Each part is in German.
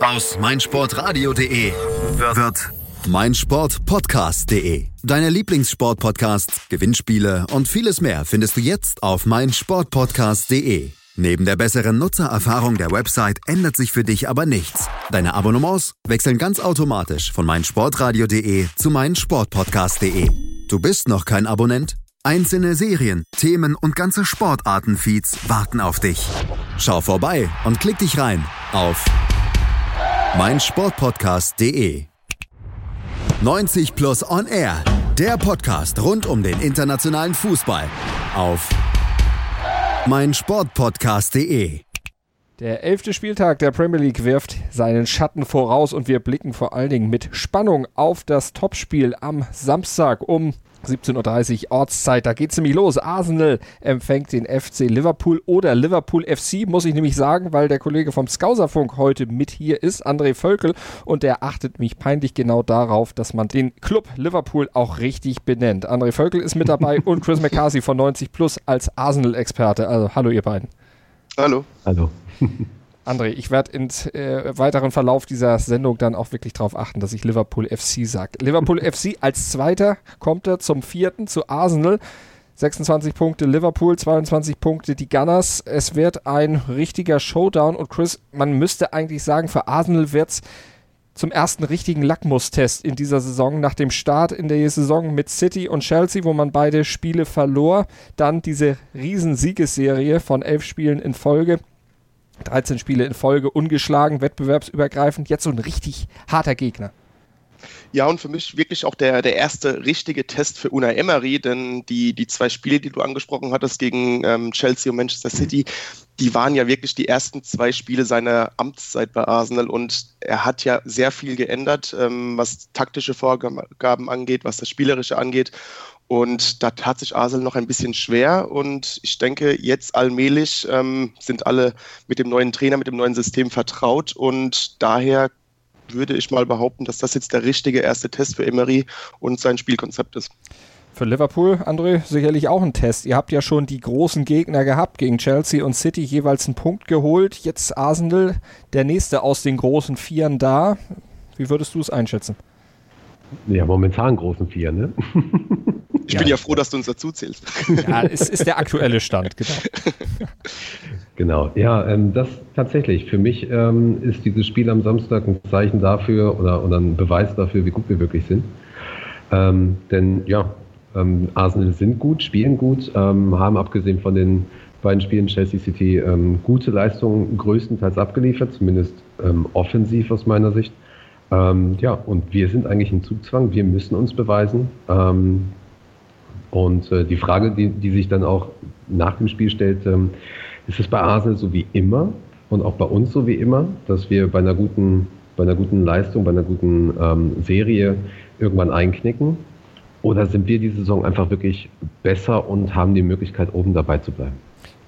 Aus meinsportradio.de wird meinsportpodcast.de. Deine Lieblingssportpodcasts, Gewinnspiele und vieles mehr findest du jetzt auf meinsportpodcast.de. Neben der besseren Nutzererfahrung der Website ändert sich für dich aber nichts. Deine Abonnements wechseln ganz automatisch von meinsportradio.de zu meinsportpodcast.de. Du bist noch kein Abonnent? Einzelne Serien, Themen und ganze Sportartenfeeds warten auf dich. Schau vorbei und klick dich rein auf meinsportpodcast.de. 90 Plus On Air, der Podcast rund um den internationalen Fußball auf meinsportpodcast.de. Der elfte Spieltag der Premier League wirft seinen Schatten voraus und wir blicken vor allen Dingen mit Spannung auf das Topspiel am Samstag um 17.30 Uhr Ortszeit. Da geht's nämlich los. Arsenal empfängt den FC Liverpool oder Liverpool FC, muss ich nämlich sagen, weil der Kollege vom Skauserfunk heute mit hier ist, André Völkel, und der achtet mich peinlich genau darauf, dass man den Club Liverpool auch richtig benennt. André Völkel ist mit dabei und Chris McCarthy von 90 Plus als Arsenal-Experte. Also hallo ihr beiden. Hallo. Hallo. André, ich werde im äh, weiteren Verlauf dieser Sendung dann auch wirklich darauf achten, dass ich Liverpool FC sage. Liverpool FC als Zweiter kommt er zum Vierten zu Arsenal. 26 Punkte Liverpool, 22 Punkte die Gunners. Es wird ein richtiger Showdown und Chris, man müsste eigentlich sagen, für Arsenal wird es zum ersten richtigen Lackmustest in dieser Saison nach dem Start in der Saison mit City und Chelsea, wo man beide Spiele verlor. Dann diese Riesensiegesserie von elf Spielen in Folge 13 Spiele in Folge ungeschlagen, wettbewerbsübergreifend, jetzt so ein richtig harter Gegner. Ja, und für mich wirklich auch der, der erste richtige Test für Una Emery, denn die, die zwei Spiele, die du angesprochen hattest gegen ähm, Chelsea und Manchester City, die waren ja wirklich die ersten zwei Spiele seiner Amtszeit bei Arsenal und er hat ja sehr viel geändert, ähm, was taktische Vorgaben angeht, was das Spielerische angeht. Und da tat sich Arsenal noch ein bisschen schwer. Und ich denke, jetzt allmählich ähm, sind alle mit dem neuen Trainer, mit dem neuen System vertraut. Und daher würde ich mal behaupten, dass das jetzt der richtige erste Test für Emery und sein Spielkonzept ist. Für Liverpool, André, sicherlich auch ein Test. Ihr habt ja schon die großen Gegner gehabt, gegen Chelsea und City jeweils einen Punkt geholt. Jetzt Arsenal, der nächste aus den großen Vieren da. Wie würdest du es einschätzen? Ja, momentan großen Vier, ne? Ich ja. bin ja froh, dass du uns dazu zählst. Ja, es ist der aktuelle Stand, genau. Genau, ja, ähm, das tatsächlich. Für mich ähm, ist dieses Spiel am Samstag ein Zeichen dafür oder, oder ein Beweis dafür, wie gut wir wirklich sind. Ähm, denn ja, ähm, Arsenal sind gut, spielen gut, ähm, haben abgesehen von den beiden Spielen Chelsea City ähm, gute Leistungen größtenteils abgeliefert, zumindest offensiv aus meiner Sicht. Ja, und wir sind eigentlich im Zugzwang, wir müssen uns beweisen. Und äh, die Frage, die, die sich dann auch nach dem Spiel stellt, ähm, ist es bei Arsenal so wie immer und auch bei uns so wie immer, dass wir bei einer guten, bei einer guten Leistung, bei einer guten ähm, Serie irgendwann einknicken? Oder sind wir diese Saison einfach wirklich besser und haben die Möglichkeit, oben dabei zu bleiben?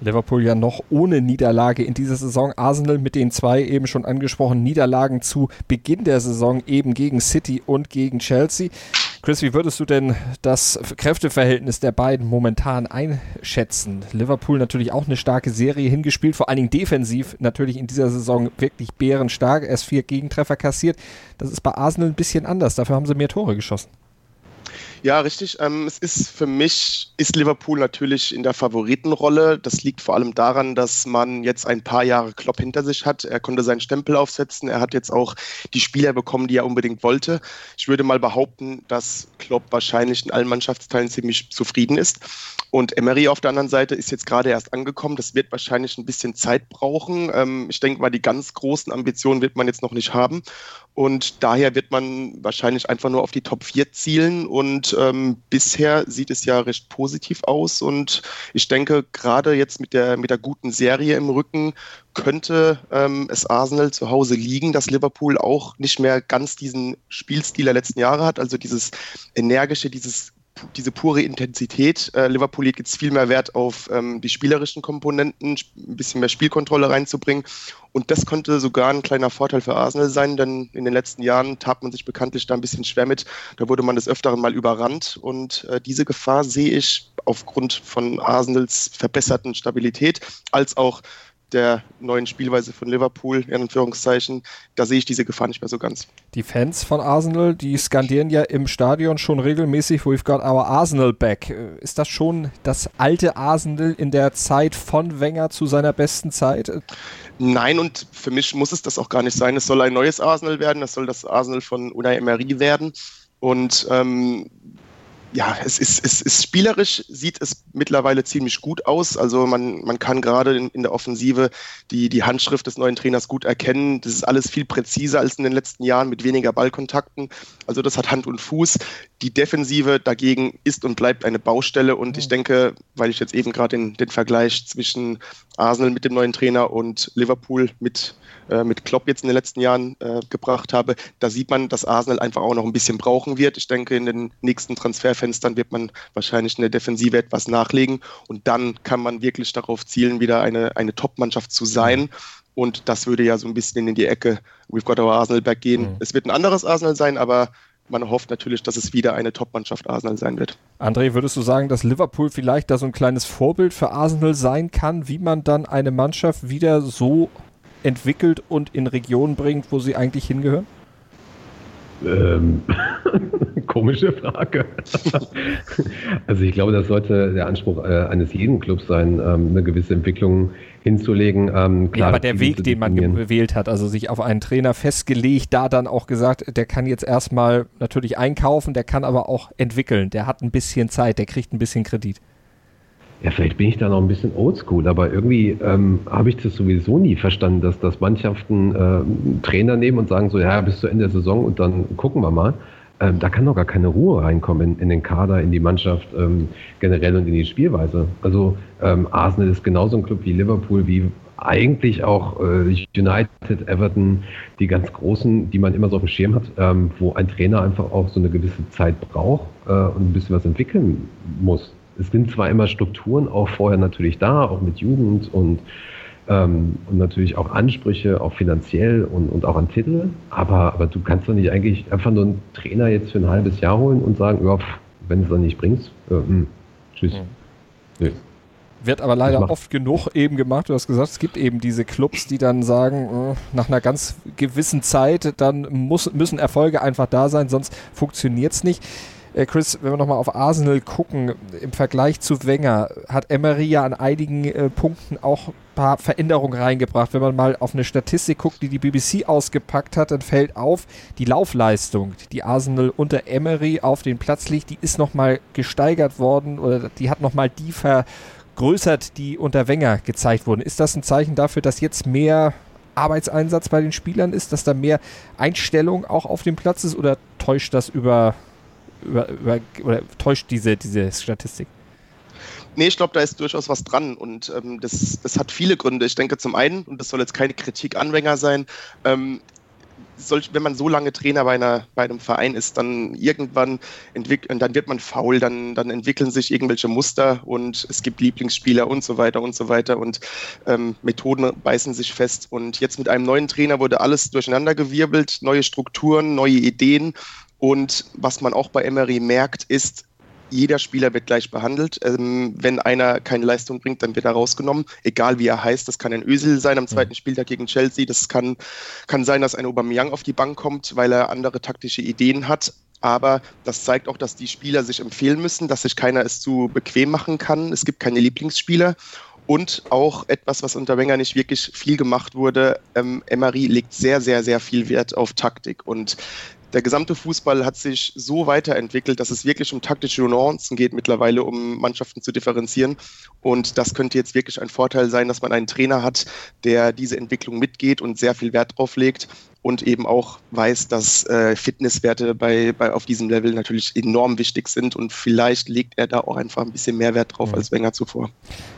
Liverpool ja noch ohne Niederlage in dieser Saison. Arsenal mit den zwei eben schon angesprochenen Niederlagen zu Beginn der Saison eben gegen City und gegen Chelsea. Chris, wie würdest du denn das Kräfteverhältnis der beiden momentan einschätzen? Liverpool natürlich auch eine starke Serie hingespielt, vor allen Dingen defensiv natürlich in dieser Saison wirklich bärenstark. Erst vier Gegentreffer kassiert. Das ist bei Arsenal ein bisschen anders. Dafür haben sie mehr Tore geschossen. Ja, richtig. Ähm, es ist für mich, ist Liverpool natürlich in der Favoritenrolle. Das liegt vor allem daran, dass man jetzt ein paar Jahre Klopp hinter sich hat. Er konnte seinen Stempel aufsetzen. Er hat jetzt auch die Spieler bekommen, die er unbedingt wollte. Ich würde mal behaupten, dass Klopp wahrscheinlich in allen Mannschaftsteilen ziemlich zufrieden ist. Und Emery auf der anderen Seite ist jetzt gerade erst angekommen. Das wird wahrscheinlich ein bisschen Zeit brauchen. Ähm, ich denke mal, die ganz großen Ambitionen wird man jetzt noch nicht haben. Und daher wird man wahrscheinlich einfach nur auf die Top 4 zielen. Und ähm, bisher sieht es ja recht positiv aus. Und ich denke, gerade jetzt mit der, mit der guten Serie im Rücken könnte ähm, es Arsenal zu Hause liegen, dass Liverpool auch nicht mehr ganz diesen Spielstil der letzten Jahre hat. Also dieses energische, dieses diese pure Intensität. Äh, Liverpool legt jetzt viel mehr Wert auf ähm, die spielerischen Komponenten, ein bisschen mehr Spielkontrolle reinzubringen. Und das könnte sogar ein kleiner Vorteil für Arsenal sein, denn in den letzten Jahren tat man sich bekanntlich da ein bisschen schwer mit. Da wurde man des Öfteren mal überrannt. Und äh, diese Gefahr sehe ich aufgrund von Arsenals verbesserten Stabilität als auch der neuen Spielweise von Liverpool, in Anführungszeichen, da sehe ich diese Gefahr nicht mehr so ganz. Die Fans von Arsenal, die skandieren ja im Stadion schon regelmäßig, we've got our Arsenal back. Ist das schon das alte Arsenal in der Zeit von Wenger zu seiner besten Zeit? Nein, und für mich muss es das auch gar nicht sein. Es soll ein neues Arsenal werden, es soll das Arsenal von Unai Emery werden. Und ähm, ja, es ist, es ist spielerisch, sieht es mittlerweile ziemlich gut aus. Also man, man kann gerade in, in, der Offensive die, die Handschrift des neuen Trainers gut erkennen. Das ist alles viel präziser als in den letzten Jahren mit weniger Ballkontakten. Also das hat Hand und Fuß. Die Defensive dagegen ist und bleibt eine Baustelle. Und ich denke, weil ich jetzt eben gerade den, den Vergleich zwischen Arsenal mit dem neuen Trainer und Liverpool mit äh, mit Klopp jetzt in den letzten Jahren äh, gebracht habe, da sieht man, dass Arsenal einfach auch noch ein bisschen brauchen wird. Ich denke, in den nächsten Transferfenstern wird man wahrscheinlich in der Defensive etwas nachlegen und dann kann man wirklich darauf zielen, wieder eine, eine Top-Mannschaft zu sein. Und das würde ja so ein bisschen in die Ecke We've got our Arsenal back gehen. Mhm. Es wird ein anderes Arsenal sein, aber man hofft natürlich, dass es wieder eine Top-Mannschaft Arsenal sein wird. André, würdest du sagen, dass Liverpool vielleicht da so ein kleines Vorbild für Arsenal sein kann, wie man dann eine Mannschaft wieder so entwickelt und in Regionen bringt, wo sie eigentlich hingehören? Ähm, komische Frage. also ich glaube, das sollte der Anspruch äh, eines jeden Clubs sein, ähm, eine gewisse Entwicklung hinzulegen. Ähm, klar, ja, aber der Weg, den man gewählt hat, also sich auf einen Trainer festgelegt, da dann auch gesagt, der kann jetzt erstmal natürlich einkaufen, der kann aber auch entwickeln, der hat ein bisschen Zeit, der kriegt ein bisschen Kredit. Ja, vielleicht bin ich da noch ein bisschen oldschool, aber irgendwie ähm, habe ich das sowieso nie verstanden, dass das Mannschaften äh, Trainer nehmen und sagen so, ja, bis zu Ende der Saison und dann gucken wir mal. Ähm, da kann doch gar keine Ruhe reinkommen in, in den Kader, in die Mannschaft ähm, generell und in die Spielweise. Also ähm, Arsenal ist genauso ein Club wie Liverpool, wie eigentlich auch äh, United, Everton, die ganz großen, die man immer so auf dem Schirm hat, ähm, wo ein Trainer einfach auch so eine gewisse Zeit braucht äh, und ein bisschen was entwickeln muss es sind zwar immer Strukturen auch vorher natürlich da, auch mit Jugend und, ähm, und natürlich auch Ansprüche, auch finanziell und, und auch an Titel, aber, aber du kannst doch nicht eigentlich einfach nur einen Trainer jetzt für ein halbes Jahr holen und sagen, ja, wenn es dann nicht bringst, äh, mh, hm, tschüss. Mhm. Nee. Wird aber leider oft genug eben gemacht. Du hast gesagt, es gibt eben diese Clubs, die dann sagen, äh, nach einer ganz gewissen Zeit, dann muss, müssen Erfolge einfach da sein, sonst funktioniert es nicht. Äh, Chris, wenn wir nochmal auf Arsenal gucken, im Vergleich zu Wenger hat Emery ja an einigen äh, Punkten auch ein paar Veränderungen reingebracht. Wenn man mal auf eine Statistik guckt, die die BBC ausgepackt hat, dann fällt auf, die Laufleistung, die Arsenal unter Emery auf den Platz liegt, die ist nochmal gesteigert worden oder die hat nochmal die vergrößert, die unter Wenger gezeigt wurden. Ist das ein Zeichen dafür, dass jetzt mehr Arbeitseinsatz bei den Spielern ist, dass da mehr Einstellung auch auf dem Platz ist oder täuscht das über über, über, oder täuscht diese, diese Statistik? Nee, ich glaube, da ist durchaus was dran und ähm, das, das hat viele Gründe. Ich denke zum einen, und das soll jetzt keine Kritik Anwänger sein, ähm, solch, wenn man so lange Trainer bei, einer, bei einem Verein ist, dann irgendwann entwickelt, dann wird man faul, dann, dann entwickeln sich irgendwelche Muster und es gibt Lieblingsspieler und so weiter und so weiter und ähm, Methoden beißen sich fest. Und jetzt mit einem neuen Trainer wurde alles durcheinandergewirbelt, neue Strukturen, neue Ideen und was man auch bei Emery merkt, ist, jeder Spieler wird gleich behandelt. Ähm, wenn einer keine Leistung bringt, dann wird er rausgenommen, egal wie er heißt. Das kann ein Ösel sein am zweiten Spieltag gegen Chelsea. Das kann, kann sein, dass ein Aubameyang auf die Bank kommt, weil er andere taktische Ideen hat. Aber das zeigt auch, dass die Spieler sich empfehlen müssen, dass sich keiner es zu bequem machen kann. Es gibt keine Lieblingsspieler. Und auch etwas, was unter Wenger nicht wirklich viel gemacht wurde, ähm, Emery legt sehr, sehr, sehr viel Wert auf Taktik. Und der gesamte Fußball hat sich so weiterentwickelt, dass es wirklich um taktische Nuancen geht mittlerweile, um Mannschaften zu differenzieren. Und das könnte jetzt wirklich ein Vorteil sein, dass man einen Trainer hat, der diese Entwicklung mitgeht und sehr viel Wert drauf legt und eben auch weiß, dass äh, Fitnesswerte bei, bei auf diesem Level natürlich enorm wichtig sind und vielleicht legt er da auch einfach ein bisschen mehr Wert drauf mhm. als Wenger zuvor.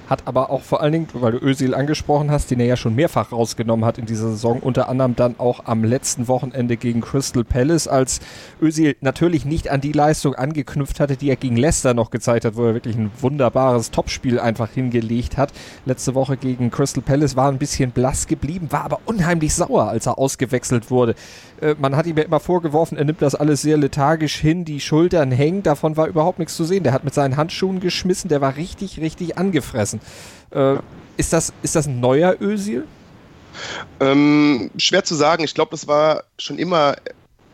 Hat aber auch vor allen Dingen, weil du Özil angesprochen hast, den er ja schon mehrfach rausgenommen hat in dieser Saison, unter anderem dann auch am letzten Wochenende gegen Crystal Palace, als Özil natürlich nicht an die Leistung angeknüpft hatte, die er gegen Leicester noch gezeigt hat, wo er wirklich ein wunderbares Topspiel einfach hingelegt hat. Letzte Woche gegen Crystal Palace war ein bisschen blass geblieben, war aber unheimlich sauer, als er ausgewechselt wurde. Äh, man hat ihm ja immer vorgeworfen, er nimmt das alles sehr lethargisch hin, die Schultern hängen, davon war überhaupt nichts zu sehen. Der hat mit seinen Handschuhen geschmissen, der war richtig, richtig angefressen. Äh, Ist das, ist das ein neuer Özil? Ähm, schwer zu sagen. Ich glaube, das war schon immer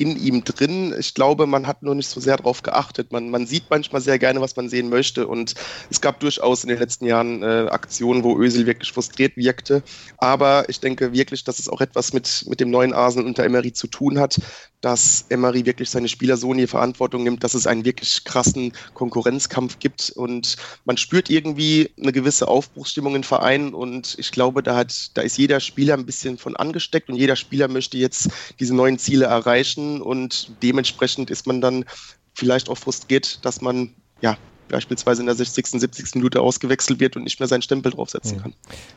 in ihm drin. Ich glaube, man hat nur nicht so sehr darauf geachtet. Man, man sieht manchmal sehr gerne, was man sehen möchte. Und es gab durchaus in den letzten Jahren äh, Aktionen, wo Ösel wirklich frustriert wirkte. Aber ich denke wirklich, dass es auch etwas mit, mit dem neuen Arsenal unter Emery zu tun hat, dass Emery wirklich seine Spieler so in die Verantwortung nimmt, dass es einen wirklich krassen Konkurrenzkampf gibt. Und man spürt irgendwie eine gewisse Aufbruchsstimmung im Verein. Und ich glaube, da, hat, da ist jeder Spieler ein bisschen von angesteckt und jeder Spieler möchte jetzt diese neuen Ziele erreichen und dementsprechend ist man dann vielleicht auch frustriert, dass man ja beispielsweise in der 60., 70. Minute ausgewechselt wird und nicht mehr seinen Stempel draufsetzen kann.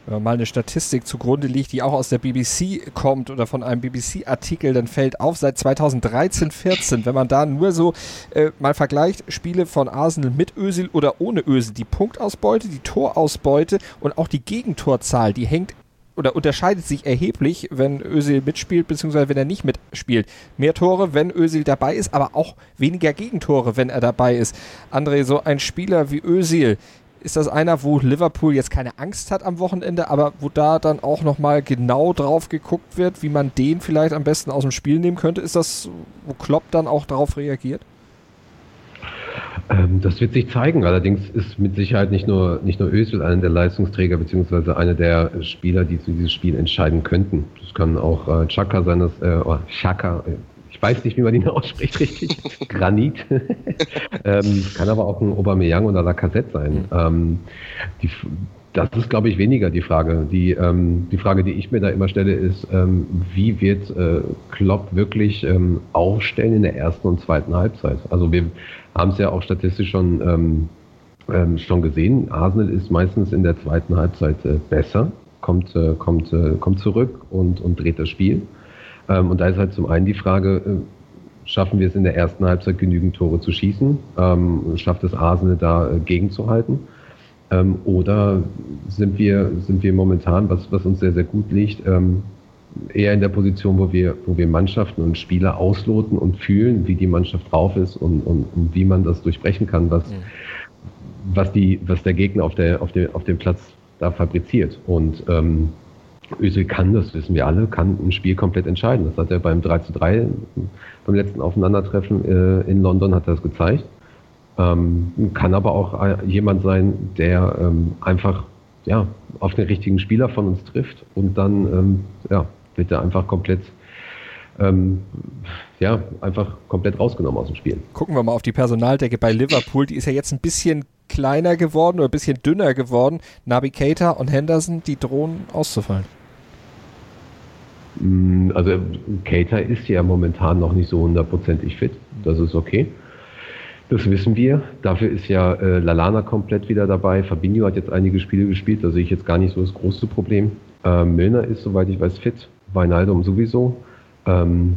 Wenn man mal eine Statistik zugrunde liegt, die auch aus der BBC kommt oder von einem BBC-Artikel, dann fällt auf, seit 2013, 14, wenn man da nur so äh, mal vergleicht, Spiele von Arsenal mit Ösil oder ohne Ösil, die Punktausbeute, die Torausbeute und auch die Gegentorzahl, die hängt oder unterscheidet sich erheblich, wenn Özil mitspielt, beziehungsweise wenn er nicht mitspielt. Mehr Tore, wenn Özil dabei ist, aber auch weniger Gegentore, wenn er dabei ist. André, so ein Spieler wie Özil, ist das einer, wo Liverpool jetzt keine Angst hat am Wochenende, aber wo da dann auch nochmal genau drauf geguckt wird, wie man den vielleicht am besten aus dem Spiel nehmen könnte? Ist das, wo Klopp dann auch darauf reagiert? Ähm, das wird sich zeigen. Allerdings ist mit Sicherheit nicht nur, nicht nur Özil einer der Leistungsträger, beziehungsweise einer der Spieler, die zu diesem Spiel entscheiden könnten. Das kann auch äh, Chaka sein, das, äh, oh, Chaka, äh, ich weiß nicht, wie man ihn ausspricht richtig, Granit. ähm, kann aber auch ein Aubameyang oder Lacazette sein. Ähm, die, das ist, glaube ich, weniger die Frage. Die, ähm, die Frage, die ich mir da immer stelle, ist, ähm, wie wird äh, Klopp wirklich ähm, aufstellen in der ersten und zweiten Halbzeit? Also wir haben es ja auch statistisch schon, ähm, ähm, schon gesehen. Arsenal ist meistens in der zweiten Halbzeit äh, besser, kommt, äh, kommt, äh, kommt zurück und, und dreht das Spiel. Ähm, und da ist halt zum einen die Frage, äh, schaffen wir es in der ersten Halbzeit genügend Tore zu schießen? Schafft es Arsenal da äh, gegenzuhalten? Ähm, oder sind wir, sind wir momentan, was, was uns sehr, sehr gut liegt, ähm, eher in der Position, wo wir, wo wir Mannschaften und Spieler ausloten und fühlen, wie die Mannschaft drauf ist und, und, und wie man das durchbrechen kann, was, mhm. was, die, was der Gegner auf, der, auf, der, auf dem Platz da fabriziert. Und ähm, Özil kann, das wissen wir alle, kann ein Spiel komplett entscheiden. Das hat er beim 3 zu 3, beim letzten Aufeinandertreffen äh, in London hat er das gezeigt. Ähm, kann aber auch jemand sein, der ähm, einfach ja, auf den richtigen Spieler von uns trifft und dann ähm, ja, wird er einfach komplett ähm, ja, einfach komplett rausgenommen aus dem Spiel. Gucken wir mal auf die Personaldecke bei Liverpool. Die ist ja jetzt ein bisschen kleiner geworden oder ein bisschen dünner geworden. Nabi Keita und Henderson, die drohen auszufallen. Mm, also Keita ist ja momentan noch nicht so hundertprozentig fit. Das ist okay. Das wissen wir. Dafür ist ja äh, Lalana komplett wieder dabei. Fabinho hat jetzt einige Spiele gespielt, da sehe ich jetzt gar nicht so das große Problem. Äh, Milner ist, soweit ich weiß, fit. Weinaldum sowieso. Ähm,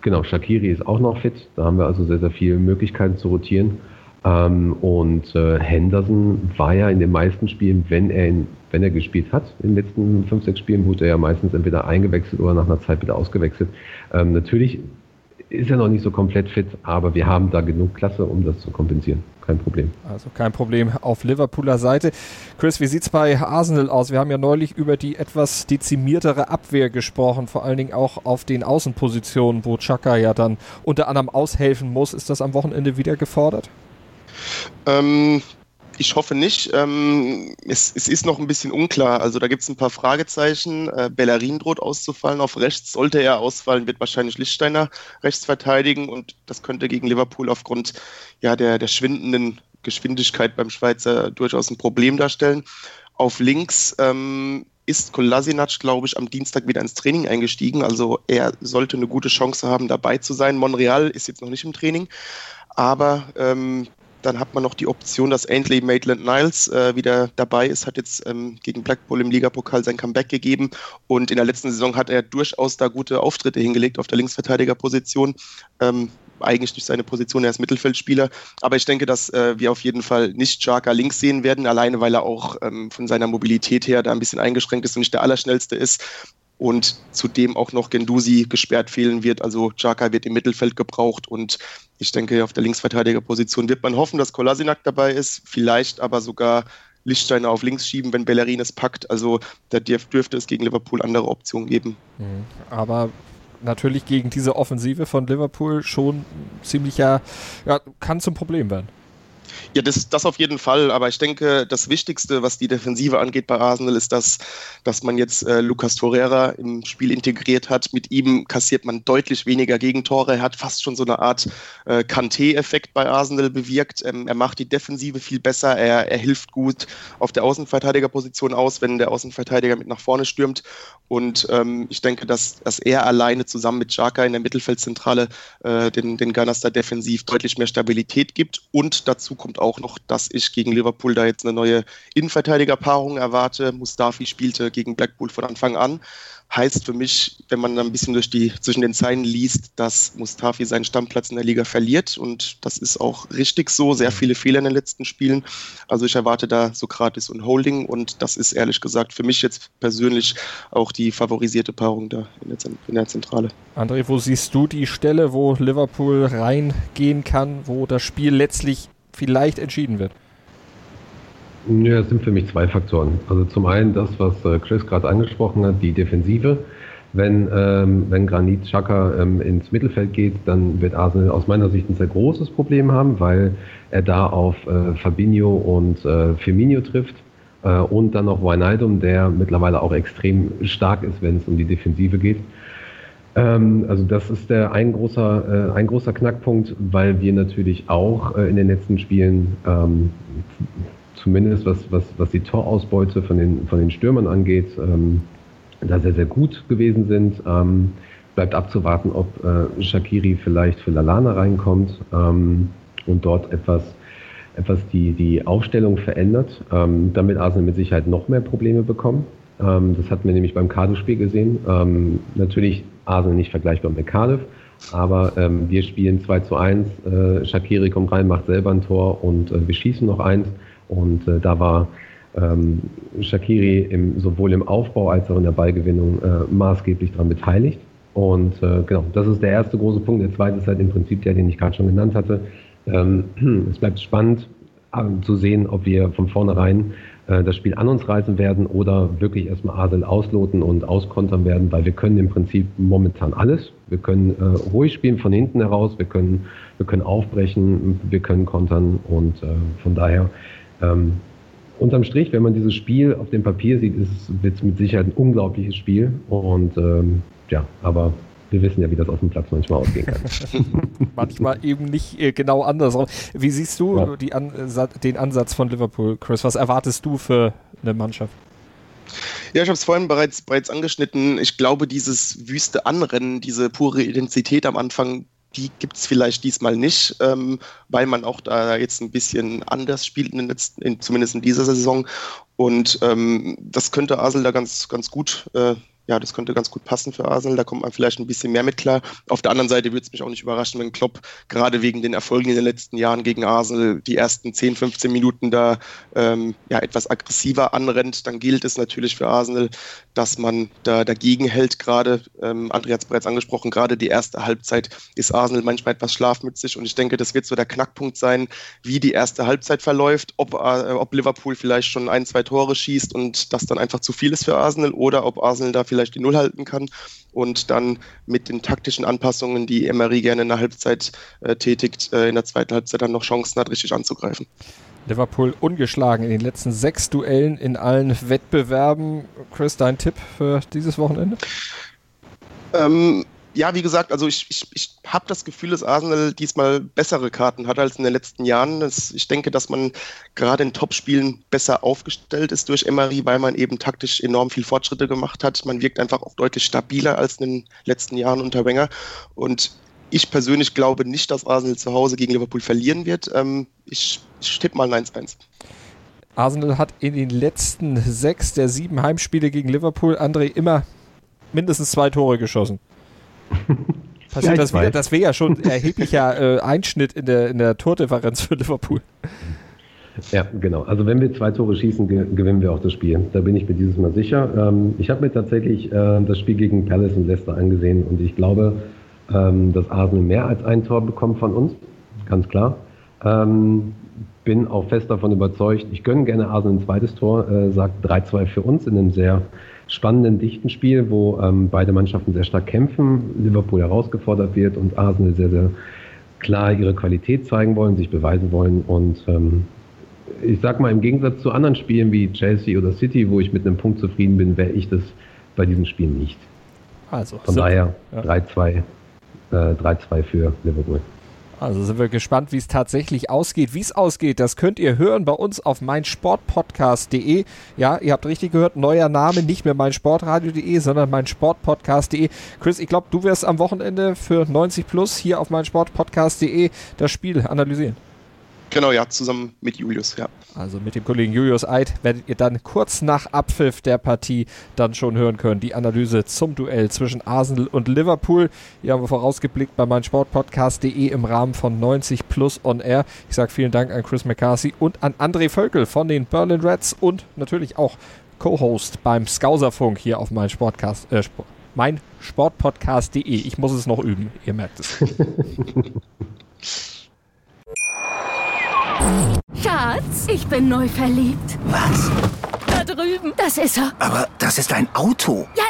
genau, Shakiri ist auch noch fit. Da haben wir also sehr, sehr viele Möglichkeiten zu rotieren. Ähm, und äh, Henderson war ja in den meisten Spielen, wenn er, in, wenn er gespielt hat, in den letzten fünf, sechs Spielen, wurde er ja meistens entweder eingewechselt oder nach einer Zeit wieder ausgewechselt. Ähm, natürlich ist er noch nicht so komplett fit, aber wir haben da genug Klasse, um das zu kompensieren. Kein Problem. Also kein Problem auf Liverpooler Seite. Chris, wie sieht es bei Arsenal aus? Wir haben ja neulich über die etwas dezimiertere Abwehr gesprochen, vor allen Dingen auch auf den Außenpositionen, wo Chaka ja dann unter anderem aushelfen muss. Ist das am Wochenende wieder gefordert? Ähm, ich hoffe nicht. Ähm, es, es, ist noch ein bisschen unklar. Also da gibt es ein paar Fragezeichen. Äh, Bellerin droht auszufallen. Auf rechts sollte er ausfallen, wird wahrscheinlich Lichtsteiner rechts verteidigen und das könnte gegen Liverpool aufgrund ja, der, der schwindenden Geschwindigkeit beim Schweizer durchaus ein Problem darstellen. Auf links ähm, ist Kolasinac, glaube ich, am Dienstag wieder ins Training eingestiegen. Also er sollte eine gute Chance haben, dabei zu sein. Monreal ist jetzt noch nicht im Training. Aber ähm, dann hat man noch die Option, dass Ainley Maitland-Niles äh, wieder dabei ist, hat jetzt ähm, gegen Blackpool im Ligapokal sein Comeback gegeben und in der letzten Saison hat er durchaus da gute Auftritte hingelegt auf der Linksverteidigerposition. Ähm, eigentlich durch seine Position, er ist Mittelfeldspieler. Aber ich denke, dass äh, wir auf jeden Fall nicht Chaka links sehen werden, alleine weil er auch ähm, von seiner Mobilität her da ein bisschen eingeschränkt ist und nicht der Allerschnellste ist und zudem auch noch Gendusi gesperrt fehlen wird. Also Chaka wird im Mittelfeld gebraucht und ich denke, auf der Linksverteidigerposition wird man hoffen, dass Kolasinac dabei ist, vielleicht aber sogar Lichtsteiner auf links schieben, wenn Bellerin es packt. Also da dürfte es gegen Liverpool andere Optionen geben. Mhm. Aber natürlich gegen diese Offensive von Liverpool schon ziemlicher, ja, kann zum Problem werden. Ja, das, das auf jeden Fall. Aber ich denke, das Wichtigste, was die Defensive angeht bei Arsenal, ist, dass, dass man jetzt äh, Lucas Torreira im Spiel integriert hat. Mit ihm kassiert man deutlich weniger Gegentore. Er hat fast schon so eine Art äh, Kanté-Effekt bei Arsenal bewirkt. Ähm, er macht die Defensive viel besser. Er, er hilft gut auf der Außenverteidigerposition aus, wenn der Außenverteidiger mit nach vorne stürmt. Und ähm, ich denke, dass, dass er alleine zusammen mit Xhaka in der Mittelfeldzentrale äh, den, den Gunners da defensiv deutlich mehr Stabilität gibt. Und dazu kommt auch noch, dass ich gegen Liverpool da jetzt eine neue Innenverteidigerpaarung erwarte. Mustafi spielte gegen Blackpool von Anfang an. Heißt für mich, wenn man ein bisschen durch die, zwischen den Zeilen liest, dass Mustafi seinen Stammplatz in der Liga verliert. Und das ist auch richtig so. Sehr viele Fehler in den letzten Spielen. Also ich erwarte da Sokrates und Holding. Und das ist ehrlich gesagt für mich jetzt persönlich auch die favorisierte Paarung da in der, in der Zentrale. André, wo siehst du die Stelle, wo Liverpool reingehen kann, wo das Spiel letztlich vielleicht entschieden wird? Ja, es sind für mich zwei Faktoren. Also zum einen das, was äh, Chris gerade angesprochen hat, die Defensive. Wenn, ähm, wenn Granit Xhaka ähm, ins Mittelfeld geht, dann wird Arsenal aus meiner Sicht ein sehr großes Problem haben, weil er da auf äh, Fabinho und äh, Firmino trifft äh, und dann noch Wijnaldum, der mittlerweile auch extrem stark ist, wenn es um die Defensive geht. Ähm, also das ist der ein großer, äh, ein großer Knackpunkt, weil wir natürlich auch äh, in den letzten Spielen ähm, zumindest was, was, was die Torausbeute von den, von den Stürmern angeht, ähm, da sehr, sehr gut gewesen sind. Ähm, bleibt abzuwarten, ob äh, Shakiri vielleicht für Lalana reinkommt ähm, und dort etwas, etwas die, die Aufstellung verändert, ähm, damit Arsenal mit Sicherheit noch mehr Probleme bekommen. Ähm, das hatten wir nämlich beim Cardiff-Spiel gesehen. Natürlich Arsenal nicht vergleichbar mit Cardiff, aber ähm, wir spielen 2 zu 1, äh, Shakiri kommt rein, macht selber ein Tor und äh, wir schießen noch eins. Und äh, da war ähm, Shakiri im, sowohl im Aufbau als auch in der Ballgewinnung äh, maßgeblich daran beteiligt. Und äh, genau, das ist der erste große Punkt. Der zweite ist halt im Prinzip der, den ich gerade schon genannt hatte. Ähm, es bleibt spannend äh, zu sehen, ob wir von vornherein äh, das Spiel an uns reißen werden oder wirklich erstmal Adel ausloten und auskontern werden, weil wir können im Prinzip momentan alles. Wir können äh, ruhig spielen von hinten heraus, wir können, wir können aufbrechen, wir können kontern und äh, von daher ähm, unterm Strich, wenn man dieses Spiel auf dem Papier sieht, wird es mit Sicherheit ein unglaubliches Spiel. Und ähm, ja, aber wir wissen ja, wie das auf dem Platz manchmal ausgehen kann. manchmal eben nicht äh, genau andersrum. Wie siehst du ja. die An den Ansatz von Liverpool, Chris? Was erwartest du für eine Mannschaft? Ja, ich habe es vorhin bereits, bereits angeschnitten. Ich glaube, dieses wüste Anrennen, diese pure Identität am Anfang, die gibt es vielleicht diesmal nicht, ähm, weil man auch da jetzt ein bisschen anders spielt, in den letzten, in, zumindest in dieser Saison. Und ähm, das könnte Asel da ganz, ganz gut äh, ja, das könnte ganz gut passen für Arsenal. Da kommt man vielleicht ein bisschen mehr mit klar. Auf der anderen Seite würde es mich auch nicht überraschen, wenn Klopp gerade wegen den Erfolgen in den letzten Jahren gegen Arsenal die ersten 10, 15 Minuten da ähm, ja, etwas aggressiver anrennt. Dann gilt es natürlich für Arsenal, dass man da dagegen hält. Gerade, ähm, André hat es bereits angesprochen, gerade die erste Halbzeit ist Arsenal manchmal etwas schlafmützig. Und ich denke, das wird so der Knackpunkt sein, wie die erste Halbzeit verläuft, ob, äh, ob Liverpool vielleicht schon ein, zwei Tore schießt und das dann einfach zu viel ist für Arsenal oder ob Arsenal da vielleicht vielleicht die Null halten kann und dann mit den taktischen Anpassungen, die Emery gerne in der Halbzeit äh, tätigt, äh, in der zweiten Halbzeit dann noch Chancen hat, richtig anzugreifen. Liverpool ungeschlagen in den letzten sechs Duellen in allen Wettbewerben. Chris, dein Tipp für dieses Wochenende? Ähm, ja, wie gesagt, also ich, ich, ich habe das Gefühl, dass Arsenal diesmal bessere Karten hat als in den letzten Jahren. Das, ich denke, dass man gerade in Topspielen besser aufgestellt ist durch Emery, weil man eben taktisch enorm viel Fortschritte gemacht hat. Man wirkt einfach auch deutlich stabiler als in den letzten Jahren unter Wenger. Und ich persönlich glaube nicht, dass Arsenal zu Hause gegen Liverpool verlieren wird. Ähm, ich, ich tippe mal 1-1. Arsenal hat in den letzten sechs der sieben Heimspiele gegen Liverpool, André, immer mindestens zwei Tore geschossen. Passiert das wieder? Das wäre ja schon ein erheblicher äh, Einschnitt in der, in der Tordifferenz für Liverpool. Ja, genau. Also wenn wir zwei Tore schießen, ge gewinnen wir auch das Spiel. Da bin ich mir dieses Mal sicher. Ähm, ich habe mir tatsächlich äh, das Spiel gegen Palace und Leicester angesehen und ich glaube, ähm, dass Arsenal mehr als ein Tor bekommt von uns. Ganz klar. Ähm, bin auch fest davon überzeugt, ich gönne gerne Arsenal ein zweites Tor, äh, sagt 3-2 für uns in einem sehr spannenden, dichten Spiel, wo ähm, beide Mannschaften sehr stark kämpfen, Liverpool herausgefordert wird und Arsenal sehr, sehr klar ihre Qualität zeigen wollen, sich beweisen wollen und ähm, ich sag mal, im Gegensatz zu anderen Spielen wie Chelsea oder City, wo ich mit einem Punkt zufrieden bin, wäre ich das bei diesem Spiel nicht. Also, Von daher 3-2 ja. äh, für Liverpool. Also sind wir gespannt, wie es tatsächlich ausgeht. Wie es ausgeht, das könnt ihr hören bei uns auf meinsportpodcast.de. Ja, ihr habt richtig gehört, neuer Name, nicht mehr meinsportradio.de, sondern meinsportpodcast.de. Chris, ich glaube, du wirst am Wochenende für 90 Plus hier auf meinsportpodcast.de das Spiel analysieren. Genau, ja, zusammen mit Julius, ja. Also mit dem Kollegen Julius Eid werdet ihr dann kurz nach Abpfiff der Partie dann schon hören können, die Analyse zum Duell zwischen Arsenal und Liverpool. Hier haben wir vorausgeblickt bei meinsportpodcast.de im Rahmen von 90 Plus on Air. Ich sage vielen Dank an Chris McCarthy und an André Völkel von den Berlin Reds und natürlich auch Co-Host beim Skauserfunk hier auf mein Sportcast, äh, mein Sportpodcast.de. Ich muss es noch üben, ihr merkt es. Schatz, ich bin neu verliebt. Was? Da drüben. Das ist er. Aber das ist ein Auto. Ja,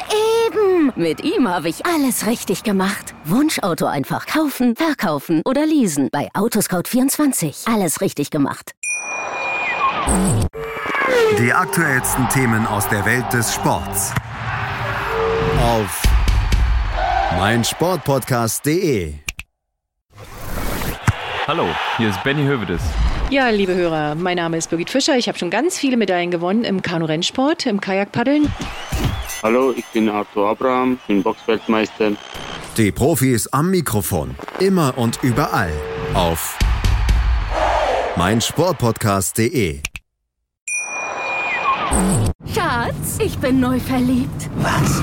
eben. Mit ihm habe ich alles richtig gemacht. Wunschauto einfach kaufen, verkaufen oder leasen. Bei Autoscout24. Alles richtig gemacht. Die aktuellsten Themen aus der Welt des Sports. Auf meinsportpodcast.de. Hallo, hier ist Benny Hövedes. Ja, liebe Hörer, mein Name ist Birgit Fischer. Ich habe schon ganz viele Medaillen gewonnen im Kanu-Rennsport, im Kajakpaddeln. Hallo, ich bin Arthur Abraham, bin Boxweltmeister. Die Profis am Mikrofon, immer und überall auf meinsportpodcast.de. Schatz, ich bin neu verliebt. Was?